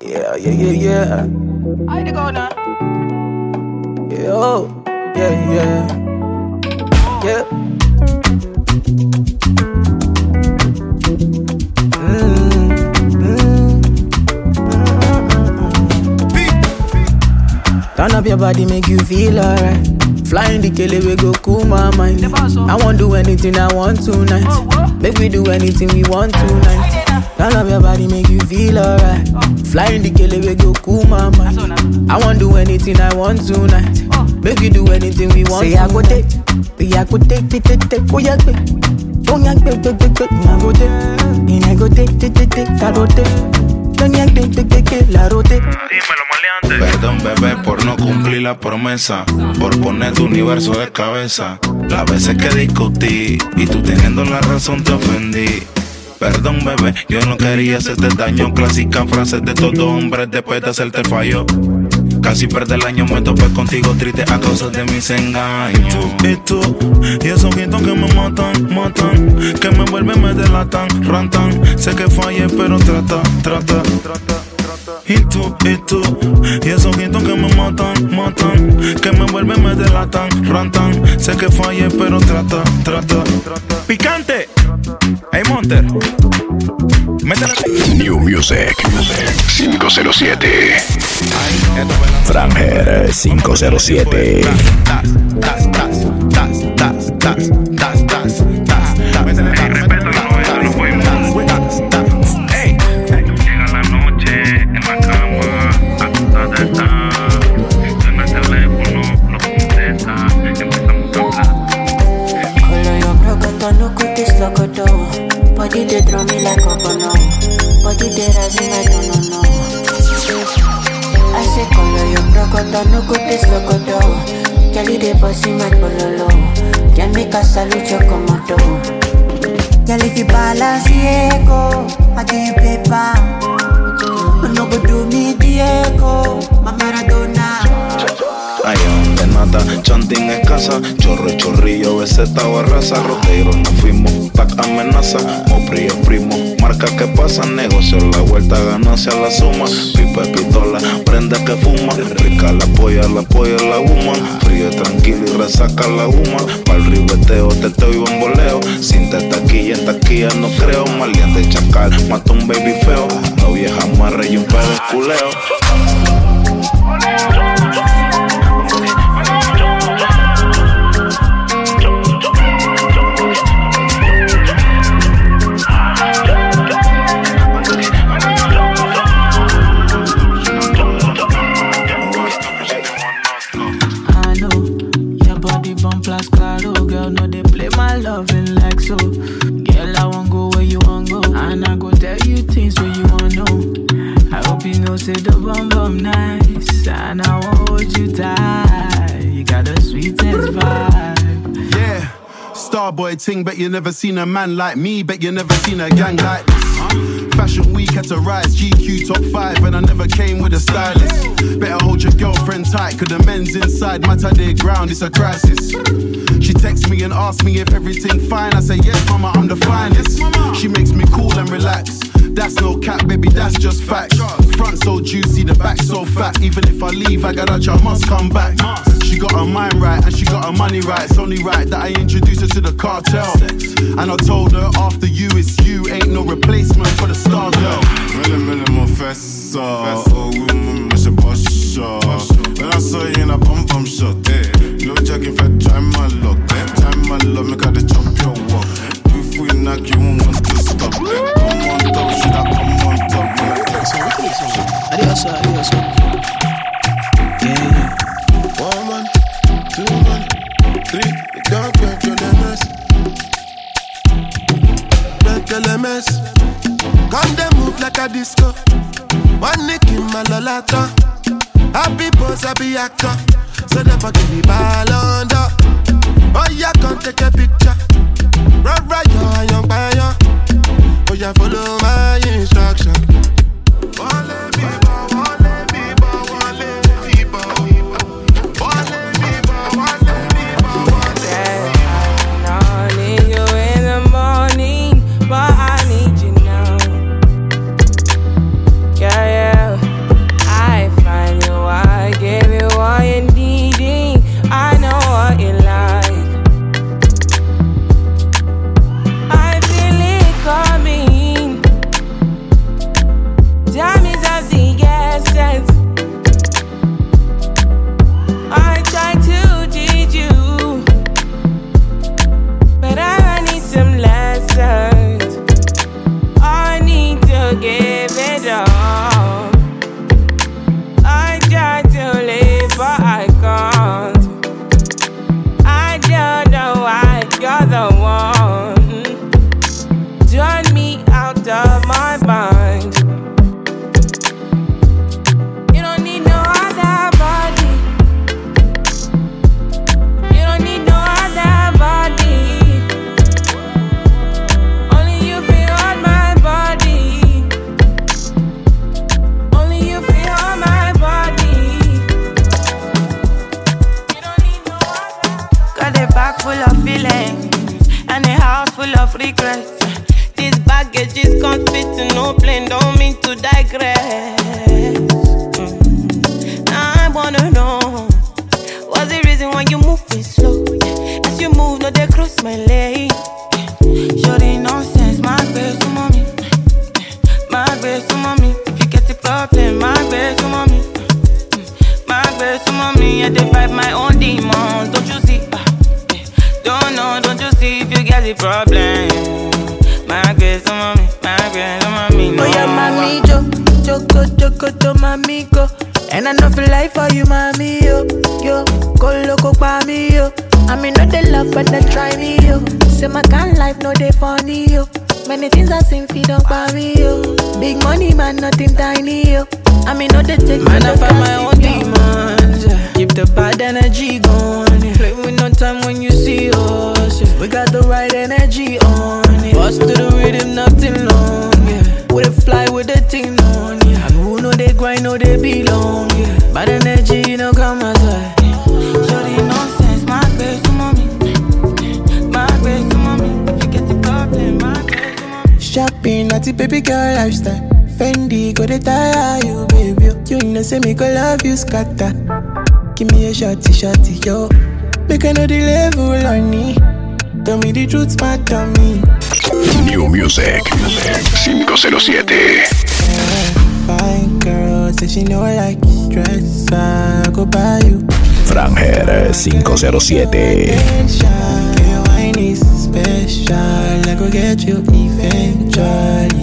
Yeah, yeah, yeah, yeah. I to go now. Yeah, oh, yeah, yeah. Yeah. Mm, mm, mm. Turn up your body, make you feel alright. Flying the kele we go cool my mind. I won't do anything I want tonight. Oh. Make we do anything we want tonight. Turn up your body, make you feel alright. Flying the kele we go cool my mind. I won't do anything I want tonight. Oh. Make we do anything we want. Say I go take, say I go take, take, take, take, oh yeah, take. Oh yeah, take, take, take, take, I go take. And I go take, take, take, take, I go take. Perdón, bebé, por no cumplir la promesa. Por poner tu universo de cabeza. Las veces que discutí y tú teniendo la razón te ofendí. Perdón, bebé, yo no quería hacerte daño. Clásica frase de todo hombre después de hacerte fallo. Casi perdí el año, me topé contigo triste a causa de mis engaños. Y tú, y esos ojitos que me matan, matan, que me vuelven, me delatan, rantan. Sé que fallé, pero trata, trata, trata. Y tú, y tú, y esos ojitos que me matan, matan, que me vuelven, me delatan, rantan. Sé que fallé, pero trata, trata, trata. Picante, hey Monter. New Music 507. Franger 507. Escasa, chorro y chorrillo, beseta o raza, roteiro, nos fuimos, tac amenaza, mopri es primo, marca que pasa, negocio, la vuelta, ganancia, la suma, pipa pistola, prenda que fuma, rica la polla, la polla, la guma, frío tranquilo y resaca la guma, pa'l ribeteo, teteo y bamboleo, sin taquilla, taquilla no creo, maleante chacal, mata un baby feo, no vieja amarre y un pedo culeo. Bet you never seen a man like me, bet you never seen a gang like this. Fashion week had to rise, GQ top five, and I never came with a stylist. Better hold your girlfriend tight, cause the men's inside matter their ground, it's a crisis. She texts me and asks me if everything fine. I say, Yes, mama, I'm the finest. She makes me cool and relax. That's no cap, baby, that's just facts. Front so juicy, the back so fat. Even if I leave, I gotta a I must come back. She got her mind right and she got her money right. It's only right that I introduce her to the cartel. And I told her after you, it's you. Ain't no replacement for the star girl. Mille, mille må fessa Og oh, women må ikke bosja Men jeg så in a bum bum shot No jogging fat, try my luck eh. Try my luck, make her chop your walk If we knock, you won't want to stop Come on top, should I come on top When I take some Adios, adios. Yeah, yeah. One man, two man, three. You can't get your lemons. Get your lemons. Come they move like a disco. One nick in my lolata. Happy boss, happy actor. So never give me ball under. Oh yeah, come take a picture They tire you, baby. You know, say me go love you, scatter. Give me a shotty, shotty, yo. Make I know the level on me. Tell me the truth, smart on me. New Music 507. Fine girl, say she know like stress. I go buy you. Franger 507. Attention, your wine is special. I go get you eventually.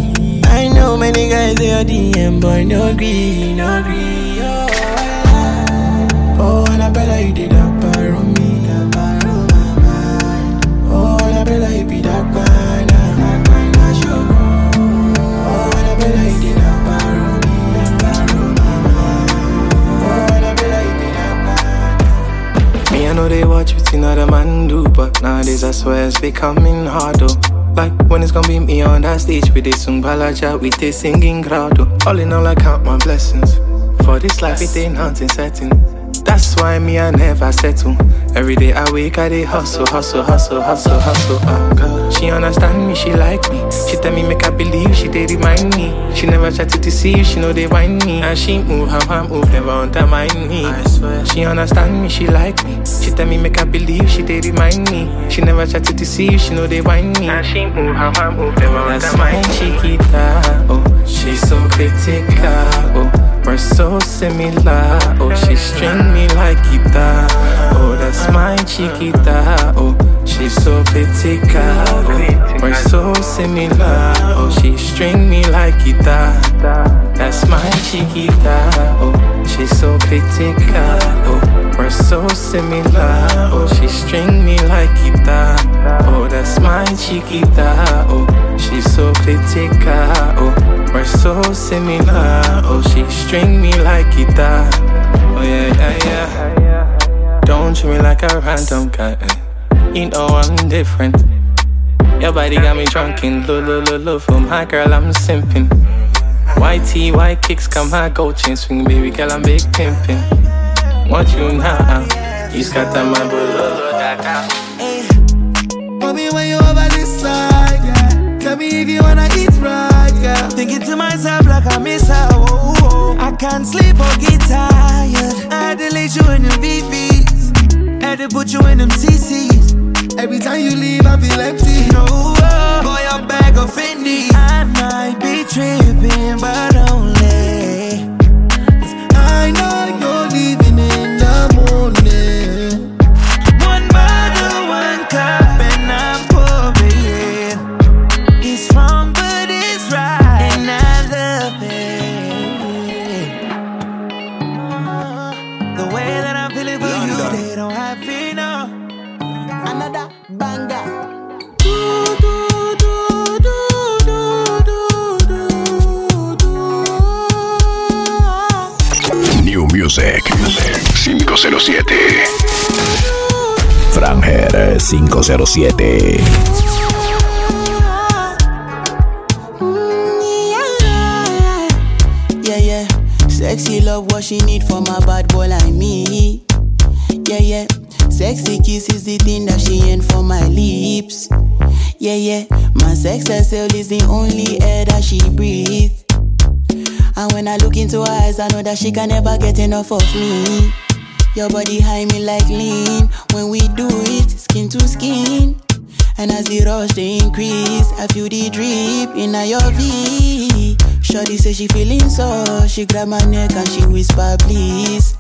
I know many guys they are DM, but no agree, no agree. Oh, oh Annabella, you did that part on me, that part on my mind. Oh, Annabella, you be that bad, oh, that bad, that sugar. Oh, Annabella, you did that part on me. Oh. Me, I know they watch between other man do, but nowadays I swear it's becoming harder. Like when it's gonna be me on that stage with this sung balaja with this singing crowd. All in all, I count my blessings. For this life, it ain't hunting setting. That's why me, I never settle. Every day I wake, I dey hustle, hustle, hustle, hustle, hustle. God, she understand me, she like me. She tell me make I believe, she dey remind me. She never try to deceive, she know they whine me. And she move how I move, never undermine me. I swear, she understand me, she like me. She tell me make I believe, she dey remind me. She never try to deceive, she know they whine me. And she move how I move, never That's my chiquita, oh, she's so critical, oh. We're so similar, oh she string me like guitar. Oh that's my chiquita, oh she's so critical, oh We're so similar, oh she string me like guitar. That's my chiquita, oh she's so critical, oh We're so similar, oh she string me like guitar Oh that's my chiquita, oh she's so critical, oh We're so similar, oh she string me like guitar. Oh yeah, yeah, yeah. Don't treat me like a random guy eh. You know I'm different. Your body got me drunk in lo lo lo lo For my girl I'm simping White tee, white kicks, come my gold chain swing Baby girl I'm big pimping Want you now uh, You scatter my bulolo da da Mommy, when you over this side, yeah. Tell me if you wanna eat right, yeah. Thinking to myself like I miss her, oh, oh, oh. I can't sleep or get tired. I lace you in them VVs. Had to put you in them CCs. Every time you leave, I feel empty. No, oh, boy, your bag of tripping, but 507. Mm, yeah, yeah. Sexy love, what she need from a bad boy like me. Yeah, yeah. sexy kiss is the thing that she ain't for my lips. Yeah, yeah, my sex herself is the only air that she breathes. And when I look into her eyes, I know that she can never get enough of me. Your body high me like lean. When we do it, skin to skin. And as the rush they increase, I feel the drip in your V. Shorty say she feeling so, she grab my neck and she whisper please.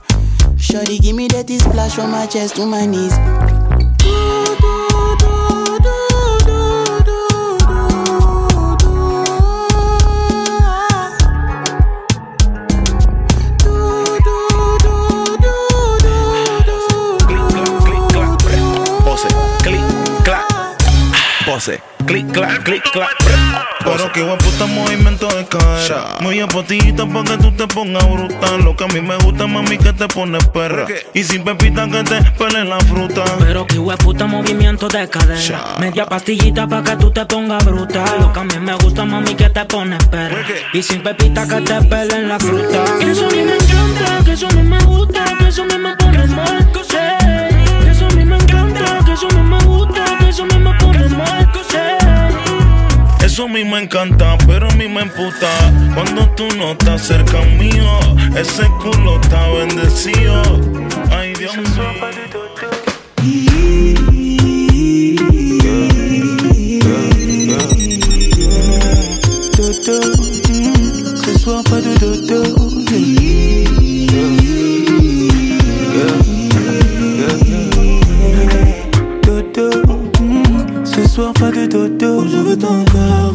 Shorty give me that splash from my chest to my knees. Clic, clac, clic, clac. Pero qué buen puta movimiento de cadera. Muy a potillita pa' que tú te pongas brutal. Lo que a mí me gusta, mami, que te pones perra. Y sin pepita que te pele la fruta. Pero que puta movimiento de cadera. Media pastillita pa' que tú te pongas bruta. Lo que a mí me gusta, mami, que te pones perra. Y sin pepita que te pelen la fruta. Que eso a mí me encanta, que eso a mí me gusta, que eso a mí me pone mal. Que eso a mí me encanta, que eso a mí me gusta, que eso a mí me pone mal. Eso a mí me encanta, pero a mí me emputa Cuando tú no estás cerca mío Ese culo está bendecido Ay, Dios mío Dodo, mm, ce soir pas de dodo. Je veux ton corps.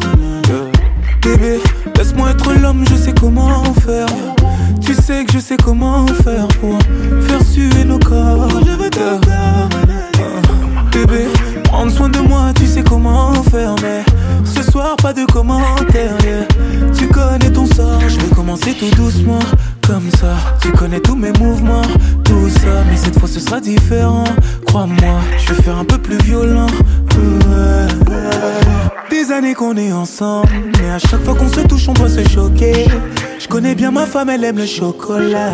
Bébé, laisse-moi être l'homme, je sais comment faire. Tu sais que je sais comment faire pour faire suer nos corps. Je veux ton corps. Bébé, prendre soin de moi, tu sais comment faire, mais ce soir pas de commentaires. yeah. Tu connais ton sort, je vais commencer tout doucement, comme ça. Tu connais tous mes mouvements, tout ça, mais cette fois ce sera différent. Crois-moi, je vais faire un peu plus violent. Des années qu'on est ensemble, mais à chaque fois qu'on se touche, on doit se choquer. Je connais bien ma femme, elle aime le chocolat,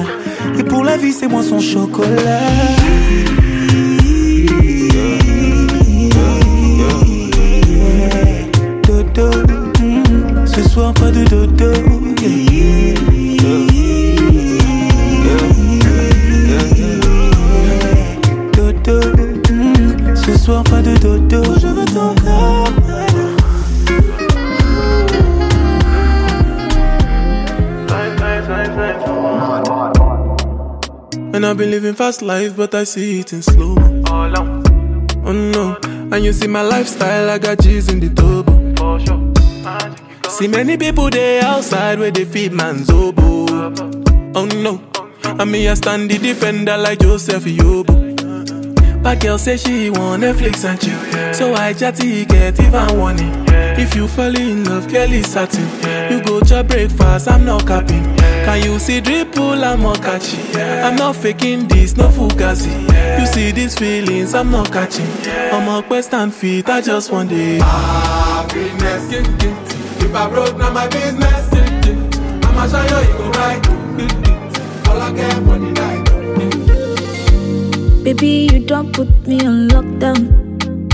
et pour la vie, c'est moi son chocolat. I've been living fast life, but I see it in slow. Oh no, and you see my lifestyle, I got G's in the turbo. See many people there outside where they feed man's oboe. Oh no, and me I stand the defender like Joseph Yobo. But girl say she want Netflix and chill, so I chatty get even warning. If you fall in love, is satin. You go to breakfast, I'm not capping. Can you see dripple, I'm not catchy. I'm not faking this, no fugazi. You see these feelings, I'm not catching. I'm a quest and feet, I just want it. Happiness. If I broke, now my business. I'ma show you, you go right. All I care for the night. Baby, you don't put me on lockdown.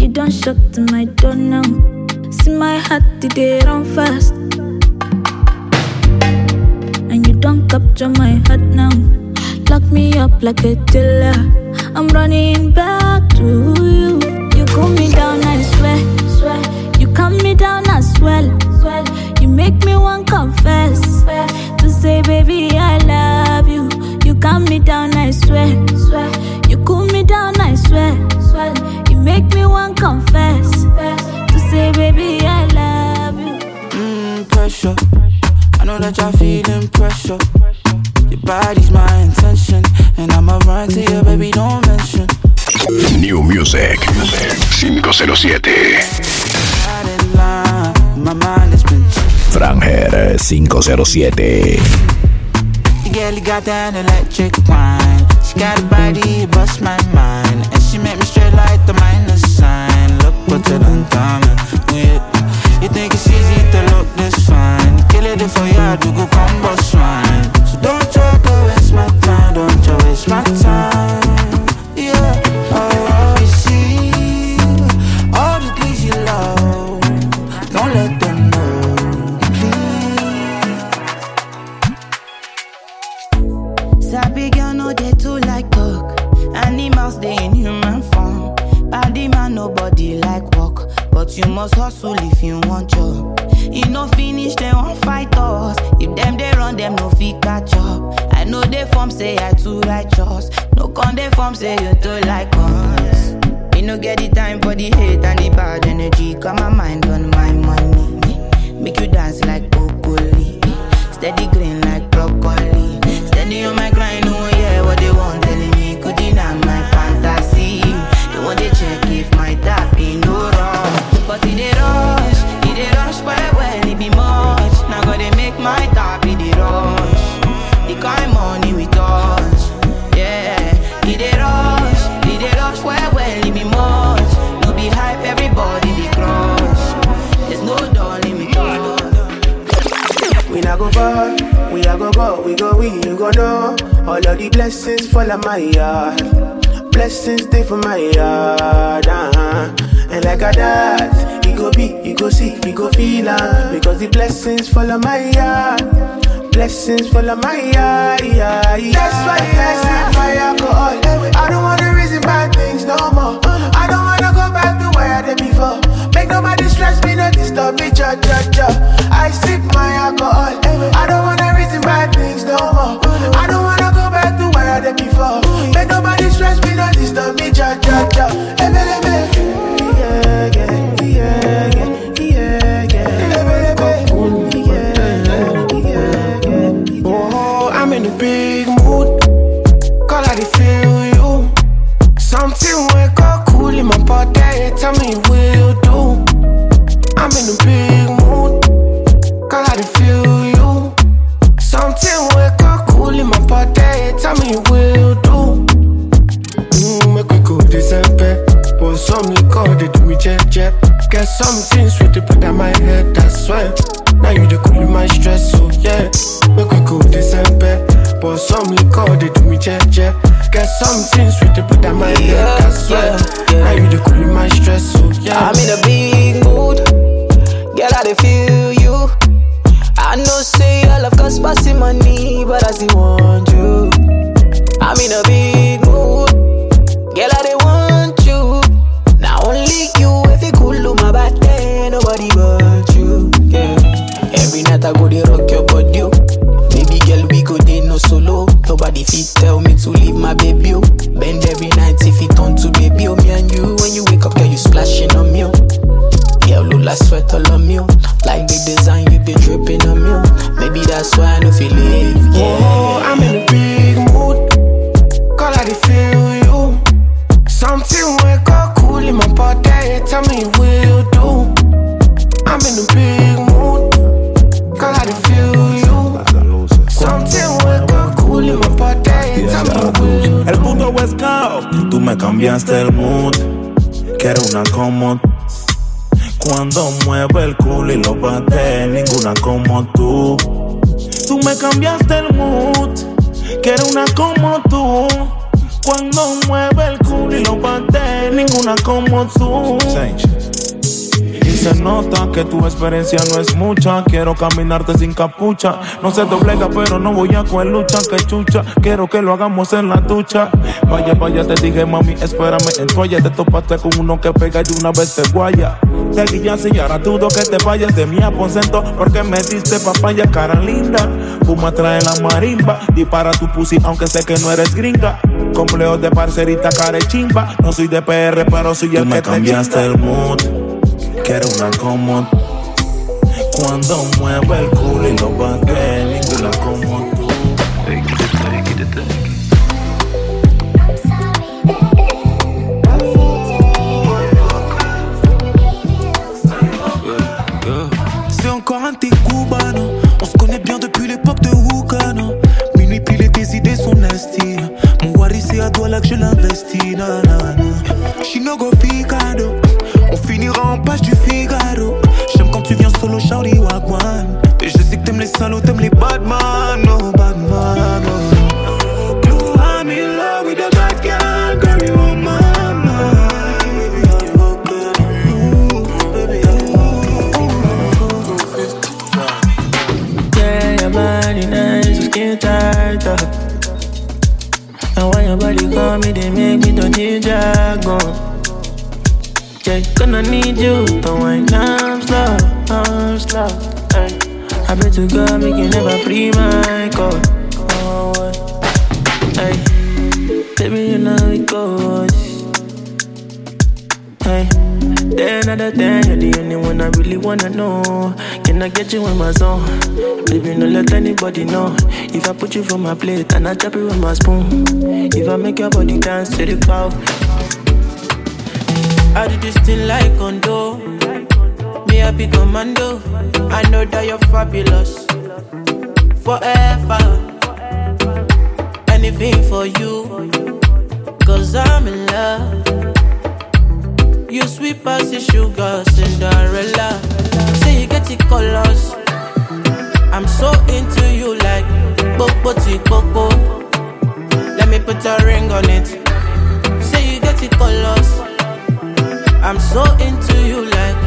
You don't shut my door now. See my heart, did they run fast? Don't capture my heart now. Lock me up like a killer. I'm running back to you. You cool me down, I swear. swear. You calm me down as well. well. You make me want confess. Swear. To say, baby, I love you. You calm me down, I swear. swear. You cool me down, I swear. swear. You make me want confess. Swear. To say, baby, I love you. Mm, pressure. I know that you're feeling pressure. Body's my intention, and I'ma run to you, baby, don't mention. New Music 507 My mind has been Franger 507 The girl you got that electric wine. She got a body, bust my mind. And she make me straight like the minus sign. Look what you done done. Yeah. You think it's easy to look this fine. Kill it if I do go combo swine. We not go far, we a go go, we go we, you go know. All of the blessings fall on my yard. Blessings stay for my yard, uh-huh. And like a that, you go be, you go see, you go feel uh, Because the blessings fall on my yard. Blessings fall on my yard, yeah, yeah. That's why I see my alcohol. I don't wanna reason bad things no more. I don't wanna go back to where I did before. Make nobody stress me, no disturb me, cha cha cha. I sip my alcohol. I don't wanna reason bad things no more. I don't wanna go back to where I did before. Make nobody stress me, no disturb me, cha cha cha. Ebe, ebe. Yeah, yeah, yeah, yeah, yeah. Oh, big mood. Call I feel you. Something wake up cool my body. Tell me Get some things with the put on my head, I swear. Now you the cool my stress, so yeah. Make we go December. But some liquor, they do me jet. Get some things with the put on my head, I swear. Now you the cool my stress, so yeah. I'm in a que tu experiencia no es mucha. Quiero caminarte sin capucha. No se doblega, pero no voy a coger lucha. Que chucha, quiero que lo hagamos en la ducha. Vaya, vaya, te dije, mami, espérame en toalla. Te topaste con uno que pega y una vez te guaya. Te guías y ahora dudo que te vayas de mi aposento. Porque me diste papaya, cara linda. Puma trae la marimba. Dispara tu pussy, aunque sé que no eres gringa. Complejo de parcerita, cara chimba. No soy de PR, pero soy el Tú me que te cambiaste el mood. Quiero una como cuando mueve el culo y lo bate, ninguna como tú. C'est encore un tes cubano. On se connaît bien depuis l'époque de Hookano. Minuit pile et tes idées sont nasty. Mon Wari c'est à toi là que je l'investis. Na, na, na. Charlie Wagwan. Et je sais que t'aimes les salauds, t'aimes les badman. Oh, badman. Oh. You, oh. I'm in love with a bad girl. Girl, you on my mind. Yeah, your body nice, your skin tighter. And uh. when your body call me, they make me don't need jargon. Yeah, gonna need you to wind up slow, uh, slow. Hey. I bet to God make you never free my call. Oh, hey, baby, you know it goes. Hey, day another day, you're the only one I really wanna know. Can I get you in my zone? Baby, no let anybody know. If I put you from my plate and I chop it with my spoon. If I make your body dance to the cloud. I do this thing like condo. A big commando. I know that you're fabulous. Forever. Anything for you. Cause I'm in love. You sweet as the sugar, Cinderella. Say you get the colors. I'm so into you like Bobo Popo. Let me put a ring on it. Say you get the colors. I'm so into you like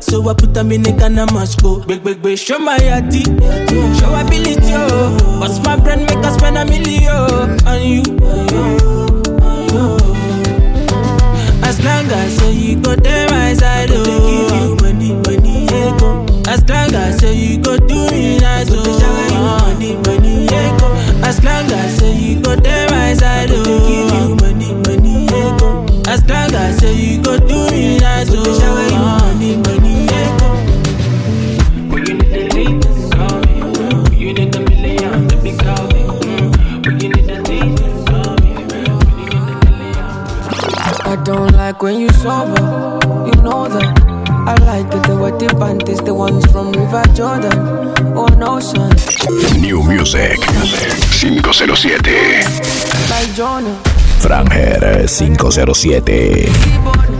so I put them in a Ghana Moscow. Big big big, show my yati, show ability oh. Bust my brand make us spend a million on you. As long as you go there my side, oh. give you money, money, yeah. As long as say you go do me nice, oh. money, money, yeah. As long as you go there my side, oh. give you money, money, yeah. Oh. As long as say you go do me nice, oh. money, money, like when you sober, you know that. I like it the way the panties, the ones from River Jordan. Oh no, son, New Music 507. like Jonah. Franger 507.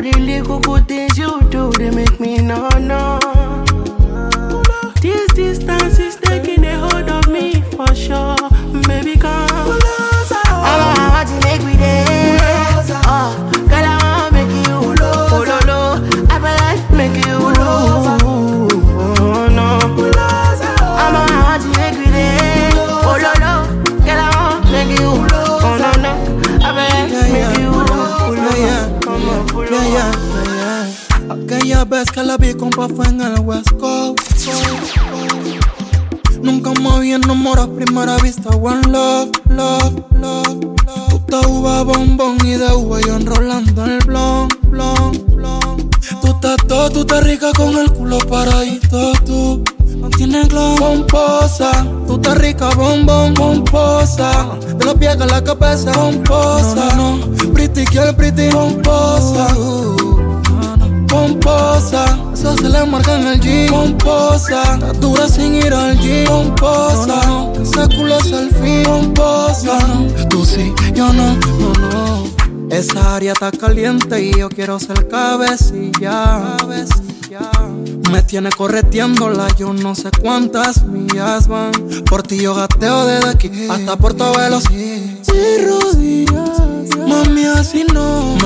All the little good things you do, they make me no, no. This distance is taking a hold of me for sure. La vi, compa, fue en el West Coast. Nunca me había enamorado a primera vista. One love, love, love, love. Tú te uva bombón y de uva yo enrolando el blon, blon, blon. Tú estás todo, tú estás rica con el culo paradito, tú. No tienes glow, pomposa. Tú estás rica, bombón, pomposa. De los pies a la cabeza, pomposa. No, no, pretty girl, pretty, pomposa. Pomposa, eso se le marca en el G. Pomposa, está dura sin ir al G. Pomposa, no, no, ese culo es el fin. Pomposa, no, tú sí, yo no, no, no. Esa área está caliente y yo quiero ser cabecilla. cabecilla. Me tiene correteándola, yo no sé cuántas millas van. Por ti yo gateo desde aquí hasta Puerto Veloz. Rodillas, no.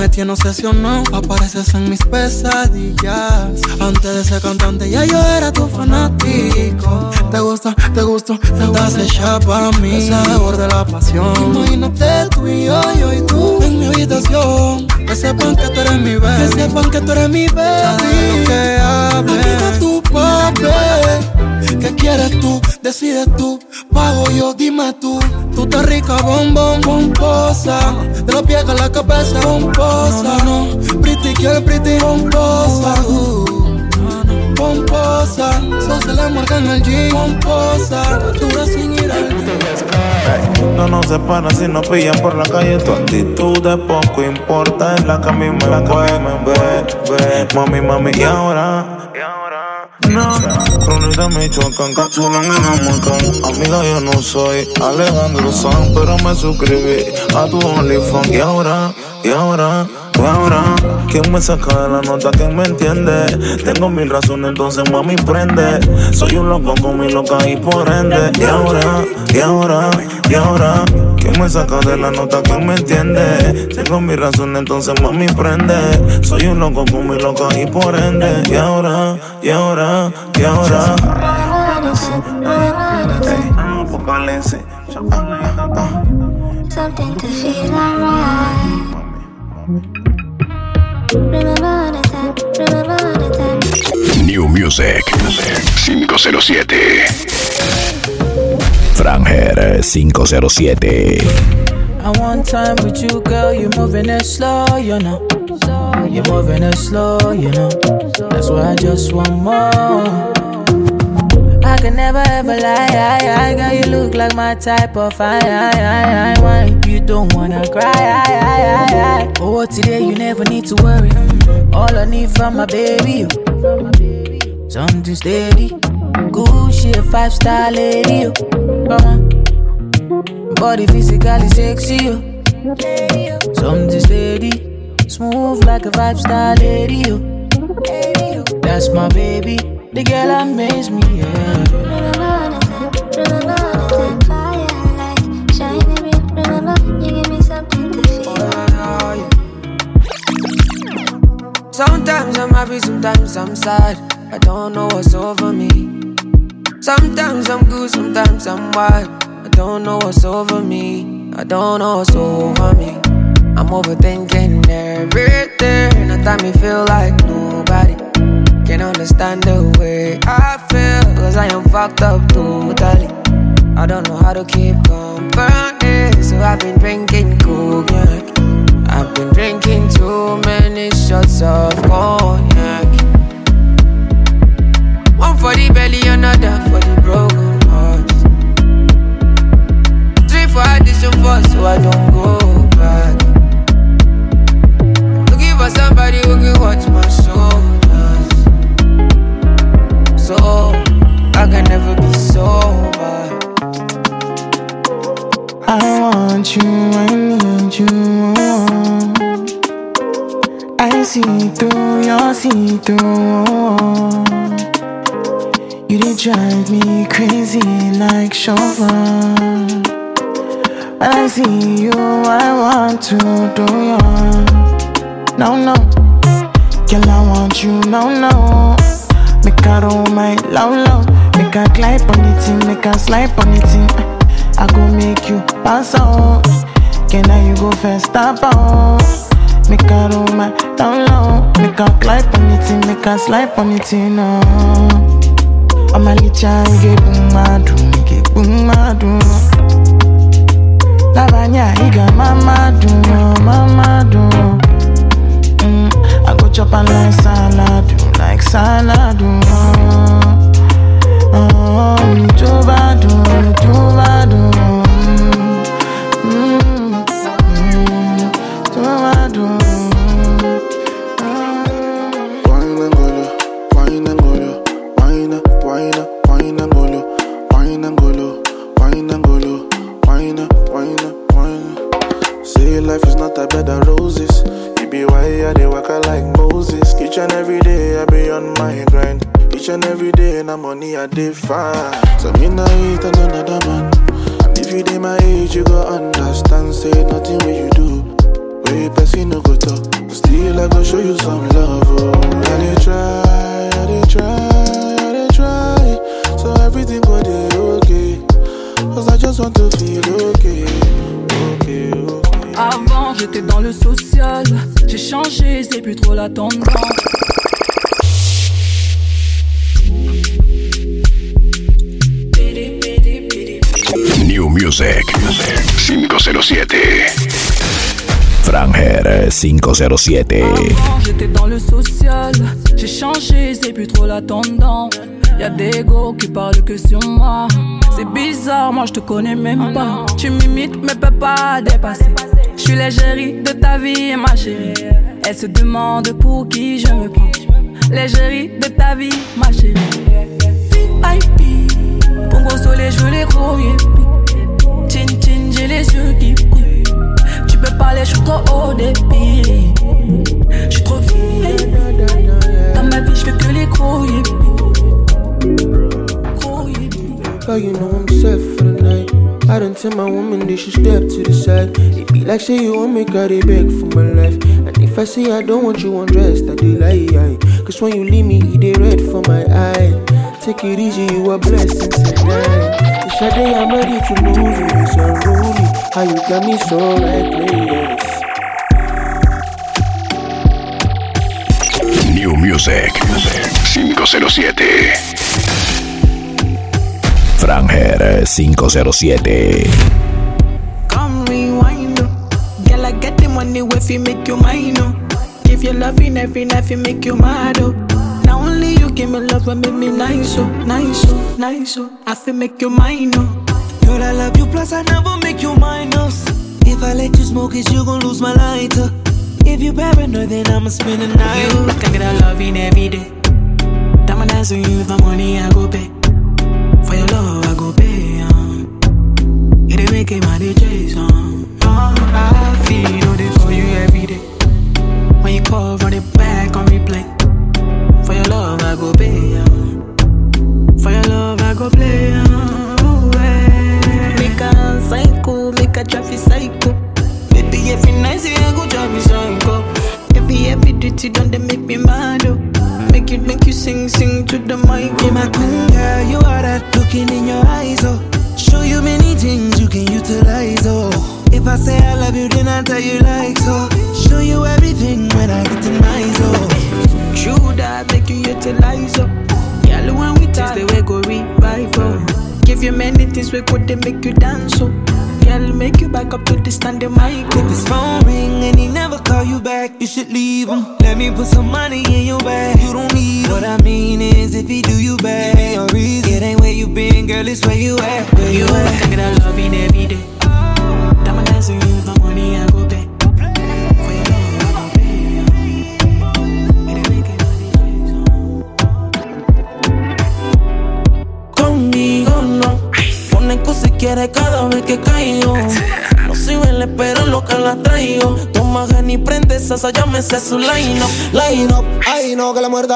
Me tiene obsesionado, apareces en mis pesadillas. Antes de ser cantante, ya yo era tu fanático. Te gusta, te gusto, te das hecha para mí. Ese sabor de la pasión. Imagínate tú y yo, yo y tú en mi habitación. Que sepan que tú eres mi baby. Que sepan que tú eres mi baby. que hable. Aquí está tu papi. ¿Qué quieres tú? Decides tú. Pago yo, dime tú. Tú estás rica, bombón, pomposa. De los pies a la cabeza, pomposa. No, no, no. Pretty girl, pretty, pomposa. Uh, pomposa. Eso se le marca en el G. Pomposa. Dura sin ir al Ey, no nos separa si nos pillan por la calle. Tu actitud de poco importa, es la que a mí me mueve, me ve, Mami, mami, y ahora. No, Crónica Michoacán, cápsula en el Amacán. Amiga, yo no soy Alejandro San, pero me suscribí a tu OnlyFans. Y ahora, y ahora, y ahora, ¿quién me saca de la nota? ¿Quién me entiende? Tengo mil razones, entonces mami prende. Soy un loco con mi loca y por ende. Y ahora, y ahora, y ahora, ¿quién me saca de la nota? ¿Quién me entiende? Tengo mil razones, entonces mami prende. Soy un loco con mi loca y por ende. Y ahora, y ahora, y ahora. Ey, Apocalipsis. Something to feel alright. Remember all the time, remember all the time. New Music 507. Franger 507. I want time with you, girl. You're moving it slow, you know. You're moving it slow, you know. That's why I just want more. I can never ever lie, I, I, girl. You look like my type of I, I, I, I, wine. You don't wanna cry, I, I, I, I. Oh, today you never need to worry. All I need from my baby, something steady. Good shit, five star lady. Come on. Body physically sexy, you. Something steady, smooth like a five star lady. You. That's my baby, the girl amaze me. Yeah. Sometimes I'm happy, sometimes I'm sad. I don't know what's over me. Sometimes I'm good, sometimes I'm wild. I don't know what's over me. I don't know what's over me. I'm overthinking everything. I time me feel like nobody can understand the way I feel. Cause I am fucked up totally. I don't know how to keep company. So I've been drinking cognac. I've been drinking too many shots of can watch my shoulders. So I can never be sober. I want you, I need you. I see through your see through. You drive me crazy like chauffeur. I see you, I want to do you. No, no, girl, I want you, no, no. Make a roll my low, low. Make a glide on the thing, make a slide on the thing. I go make you pass out. Can I you go first, stop out? Make a room down low. Make a climb on it, make a slide on it, no. I'm a licha, get boom, madu, get boom, madu. Lavanya, iga mama do, 507. Avant j'étais dans le social, j'ai changé, c'est plus trop la tendance. Y'a des go qui parlent que sur moi. C'est bizarre, moi je te connais même pas. Tu m'imites mais peux pas dépasser. Je suis l'égérie de ta vie, ma chérie. Elle se demande pour qui je me prends. L'égérie de ta vie, ma chérie. VIP, Pongo soleil, je veux les gros. Chin j'ai les yeux qui. Tu peux suis trop haut. Je suis trop. Dans ma vie, que les. Girl, you know I'm set for the night. I done tell my woman that she step to the side. It be like say you want me, got it beg for my life. And if I say I don't want you undressed, I lie. Cause when you leave me, they red for my eye. Take it easy, you a blessing tonight. Day I'm ready to lose you, it's unruly. How you got me so reckless. New Music 507. Franger 507. Come rewind. Girl, I get the money if you make you mine. Give you loving every night, you make you mad, oh. Only you give me love and make me nice, oh, nice, oh, nice, oh. I feel make you mine, oh. Girl, I love you, plus I never make you minus. If I let you smoke it, you gon' lose my lighter. Oh. If you paranoid, then I'ma spend the night. You can get a loving every day. Diamond dance with you, the money I go pay.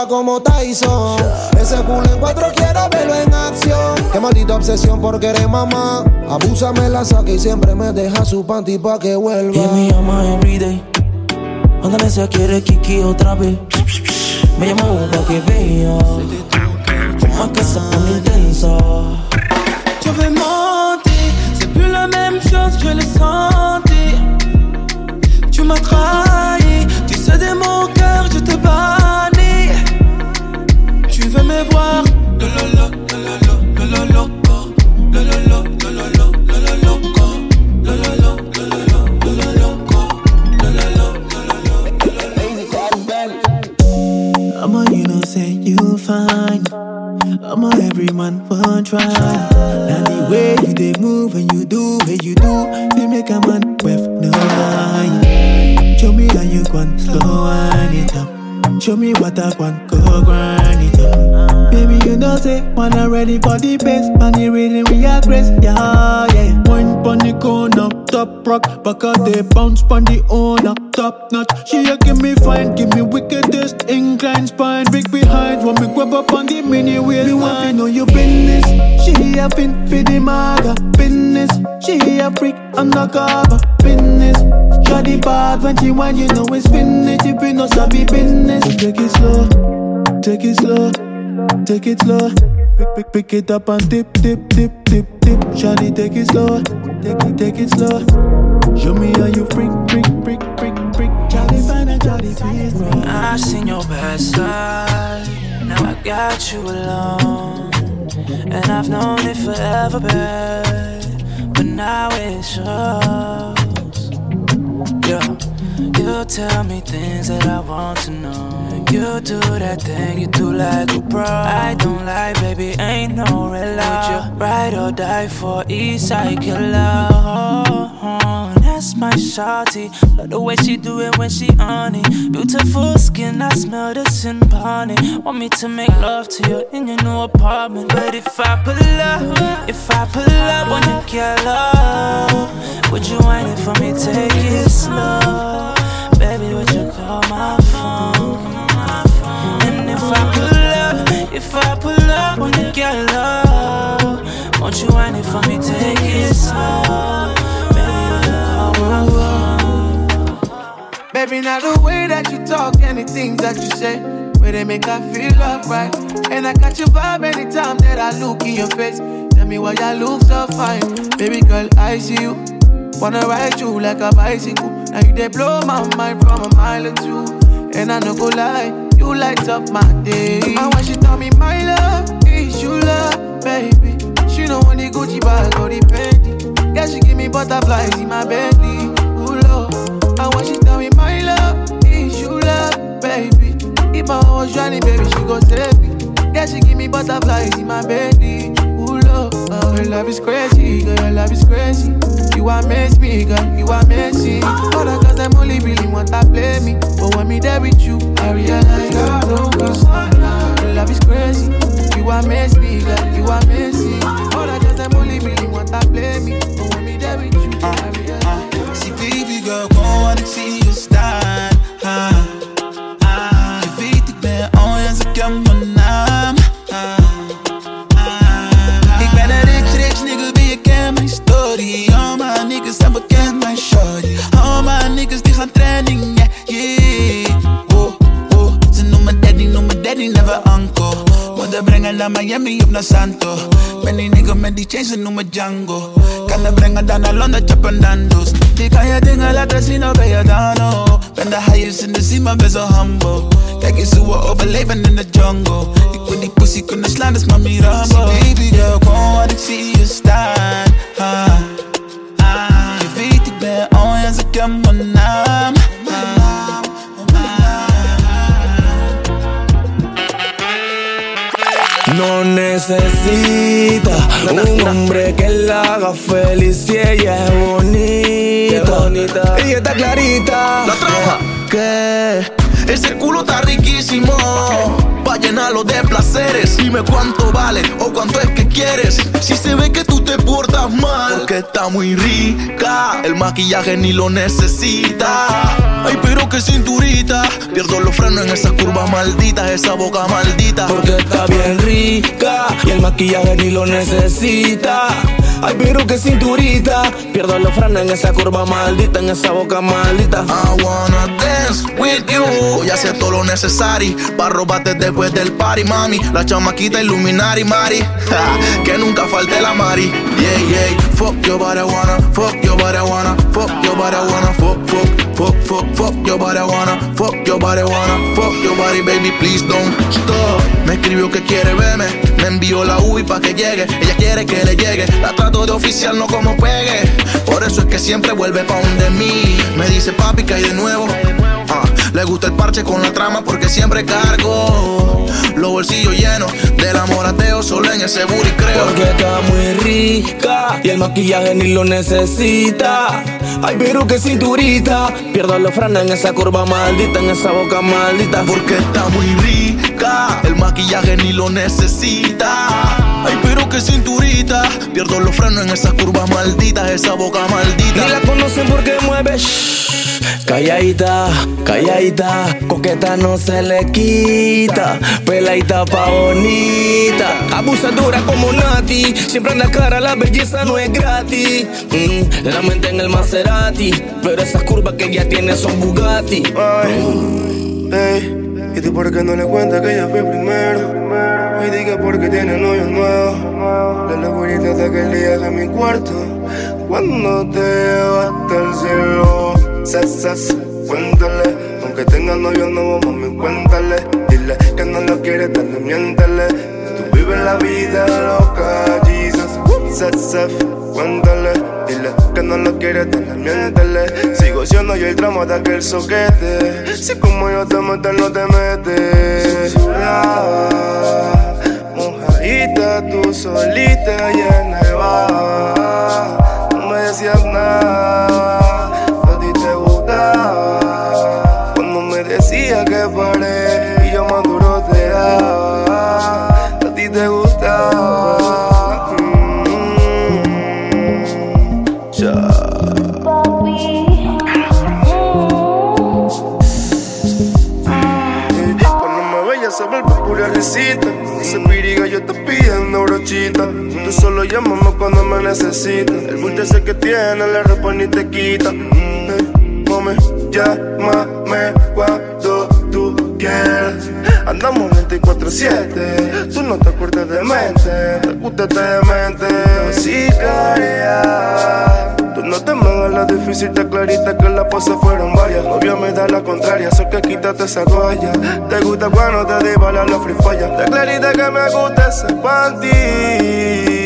Como Tyson. Ese culo en cuatro quiero verlo en acción. Qué maldita obsesión por querer mamá. Abúsame la saca y siempre me deja su panty pa' que vuelva. Y me llama everyday. Cuando se quiere Kiki otra vez. Me llama pa' que vea. Como es que se pone intensa. Tu veux mentir, c'est plus la même chose, je l'ai senti. Tu m'as trahi, try. Now the way you they move and you do, way you do, they make a man with no eye. Show me how you want slow wind it up. Show me what I want, go grind it up. Baby, you know say when I'm ready for the bass, and rhythm we aggress, yeah, yeah. One pon the corner, top rock, back out they bounce pon the owner, top notch. She a give me fine, give me wickedest incline spine, big behind. When me grab up on the mini wheel, me want to know your business. She a fin for the maga business. She a freak undercover business. Shawty bad when she want, you know it's finished. If you know sabi business, so take it slow, take it slow, take it slow. Pick, pick, pick it up and tip, tip, tip, tip, tip. Shawty, take it slow, take it, take it slow. Show me how you freak, freak, freak, freak, freak. Fine and shawty sweet, bro. I seen your best side. Now I got you alone. And I've known it forever, babe. But now it shows. Yeah. You tell me things that I want to know. You do that thing you do like a pro. I don't lie, baby, ain't no real love. Ride or die for East Side Killer? Oh, oh, That's my shawty. Love the way she do it when she on it. Beautiful skin, I smell the upon it. Want me to make love to you in your new apartment. But if I pull up, if I pull up on you get would you want it for me? Take it slow. Baby, would you call my phone? And if I pull up, if I pull up on you get won't you want it for me? Take it slow. Baby, now the way that you talk and the things that you say, where they make I feel alright. And I catch your vibe anytime that I look in your face. Tell me why you look so fine. Baby girl, I see you. Wanna ride you like a bicycle. Now you they blow my mind from a mile or two. And I no go lie, you light up my day. And when she tell me my love is you love, baby. She know when the Gucci bag or the Fendi. Yeah, she give me butterflies in my belly. Ooh, Lord. And when she my was drowning, baby, she go save me. Yeah, she give me butterflies in my belly. Ooh, love, oh, your love is crazy, girl, your love is crazy. You amaze me, girl, you amazing. Other girls, them only really want to play me. But when me there with you, I realize I don't go Your love is crazy. You amaze me, girl, you amazing. Other girls, them only really want to play me. But when me there with you, I realize. Miami of naar Santo. Ben die nigga met die chains, ze noemen Django. Kan de brengen dan naar Londen, chappen dando's. Die kan je dingen laten zien, dan ben je dan oh. Ben de highest in de zee, maar ben humble. Kijk eens hoe we overleven in de jungle. Ik wil die pussy kunnen slaan, dus mami Rambo. Baby girl, haga feliz si ella es bonita. Ella está clarita. La trama. ¿Qué? Ese culo está riquísimo. Pa' llenarlo de placeres. Dime cuánto vale o cuánto es que quieres. Si se ve que tú te portas mal, porque está muy rica. El maquillaje ni lo necesita. Ay, pero qué cinturita. Pierdo los frenos en esas curvas malditas, esa boca maldita. Porque está bien rica y el maquillaje ni lo necesita. Ay, pero qué cinturita. Pierdo los frenos en esa curva maldita, en esa boca maldita. I wanna dance with you. Voy a hacer todo lo necesario para robarte después del party, mami. La chamaquita Illuminati, Mari. Que nunca falte la Mari. Yeah, yeah. Fuck your body, wanna. Fuck your body, wanna. Fuck your body, wanna. Fuck, fuck, fuck, fuck, fuck your body, wanna. Fuck your body, wanna. Fuck your body, baby, please don't stop. Me escribió que quiere verme. Me envió la UI pa' que llegue. Ella quiere que le llegue. La trato de oficial, no como pegue. Por eso es que siempre vuelve pa' donde mí. Me dice papi que hay de nuevo. Ah, Le gusta el parche con la trama porque siempre cargo. Los bolsillos llenos del amor ateo, solo en ese booty creo. Porque está muy rica y el maquillaje ni lo necesita. Ay, pero que cinturita. Pierdo los frenos en esa curva maldita, en esa boca maldita. Porque está muy rica, el maquillaje ni lo necesita. Ay, pero que cinturita. Pierdo los frenos en esas curvas malditas, esa boca maldita. Ni la conocen porque mueve. shh. Calladita, calladita, coqueta no se le quita, peladita pa' bonita, abusadora como Nati, siempre en la cara la belleza no es gratis, Mm, la mente en el Maserati, pero esas curvas que ella tiene son Bugatti. Ey, ¿y tú por qué no le cuentas que ella fue primero? Y diga por qué tiene novio nuevo. La locurita de aquel día de mi cuarto. Cuando te llevaste al cielo. Sas, sas, cuéntale. Aunque tenga novio nuevo, mami, cuéntale. Dile que no lo quieres, dale, miéntale. Tú vives la vida loca, Jesus. Sas, sas, cuéntale. Dile que no lo quieres, dale, miéntale. Sigo siendo yo el drama de aquel soquete. Si como yo te meto, no te metes. Susurraba, mojadita, tú solita y en bar. No me decías nada, necesitas El bulto ese que tiene la ropa ni te quita Eh, Mami, llámame cuando tú quieras Andamos 24-7 Tú no te acuerdas de mente Te gusta de mente Sicaria Tú no te me hagas la difícil, clarita que la pose fueron varias. Novia me da la contraria, sé que quítate esa toalla. Te gusta cuando te di bala la free falla. Está clarita que me gusta ese panty.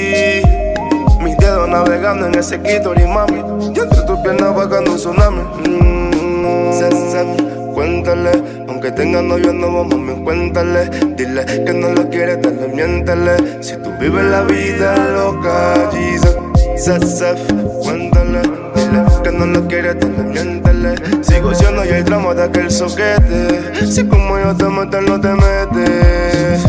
Navegando en ese clítoris, mami. Y entre tus piernas bajando un tsunami. Mm, se, cuéntale. Aunque tenga novio nuevo, mami, cuéntale. Dile que no lo quieres, dale, miéntale. Si tú vives la vida loca, Jesus. Sef, cuéntale, dile que no lo quieres, dale, miéntale. Sigo siendo yo el tramo de aquel soquete. Si como yo te meto, no te metes.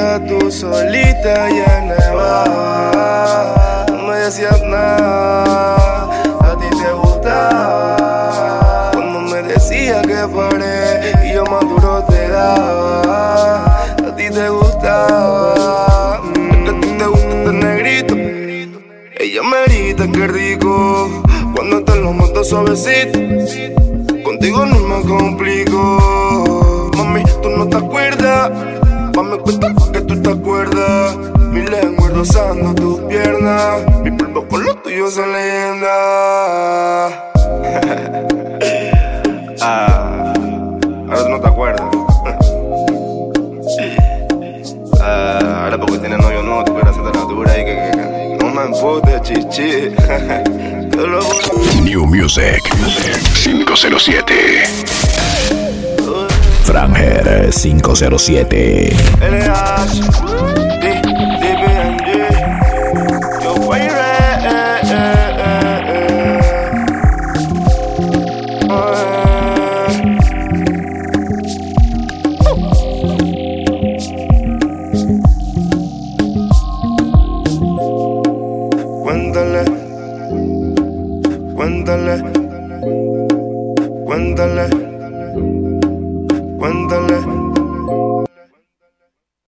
Tú solita y en el bar. No me decías nada, a ti te gustaba. Cuando me decía que paré y yo maduro te daba. A ti te gustaba. A ti te gusta este negrito. Ella me grita que rico cuando te lo monto suavecito. Contigo no me complico. Mami, tú no te acuerdas. Mami, cuenta te acuerdas. Mi lengua rozando tus piernas. Mi polvo con los tuyos son leyenda. ah, ahora tú no te acuerdas. Ah, ahora porque tienes novio nuevo, tú quieres hacerte la dura y que, que, que no me emputes, chichi. Te. New Music 507. Franger 507. LH.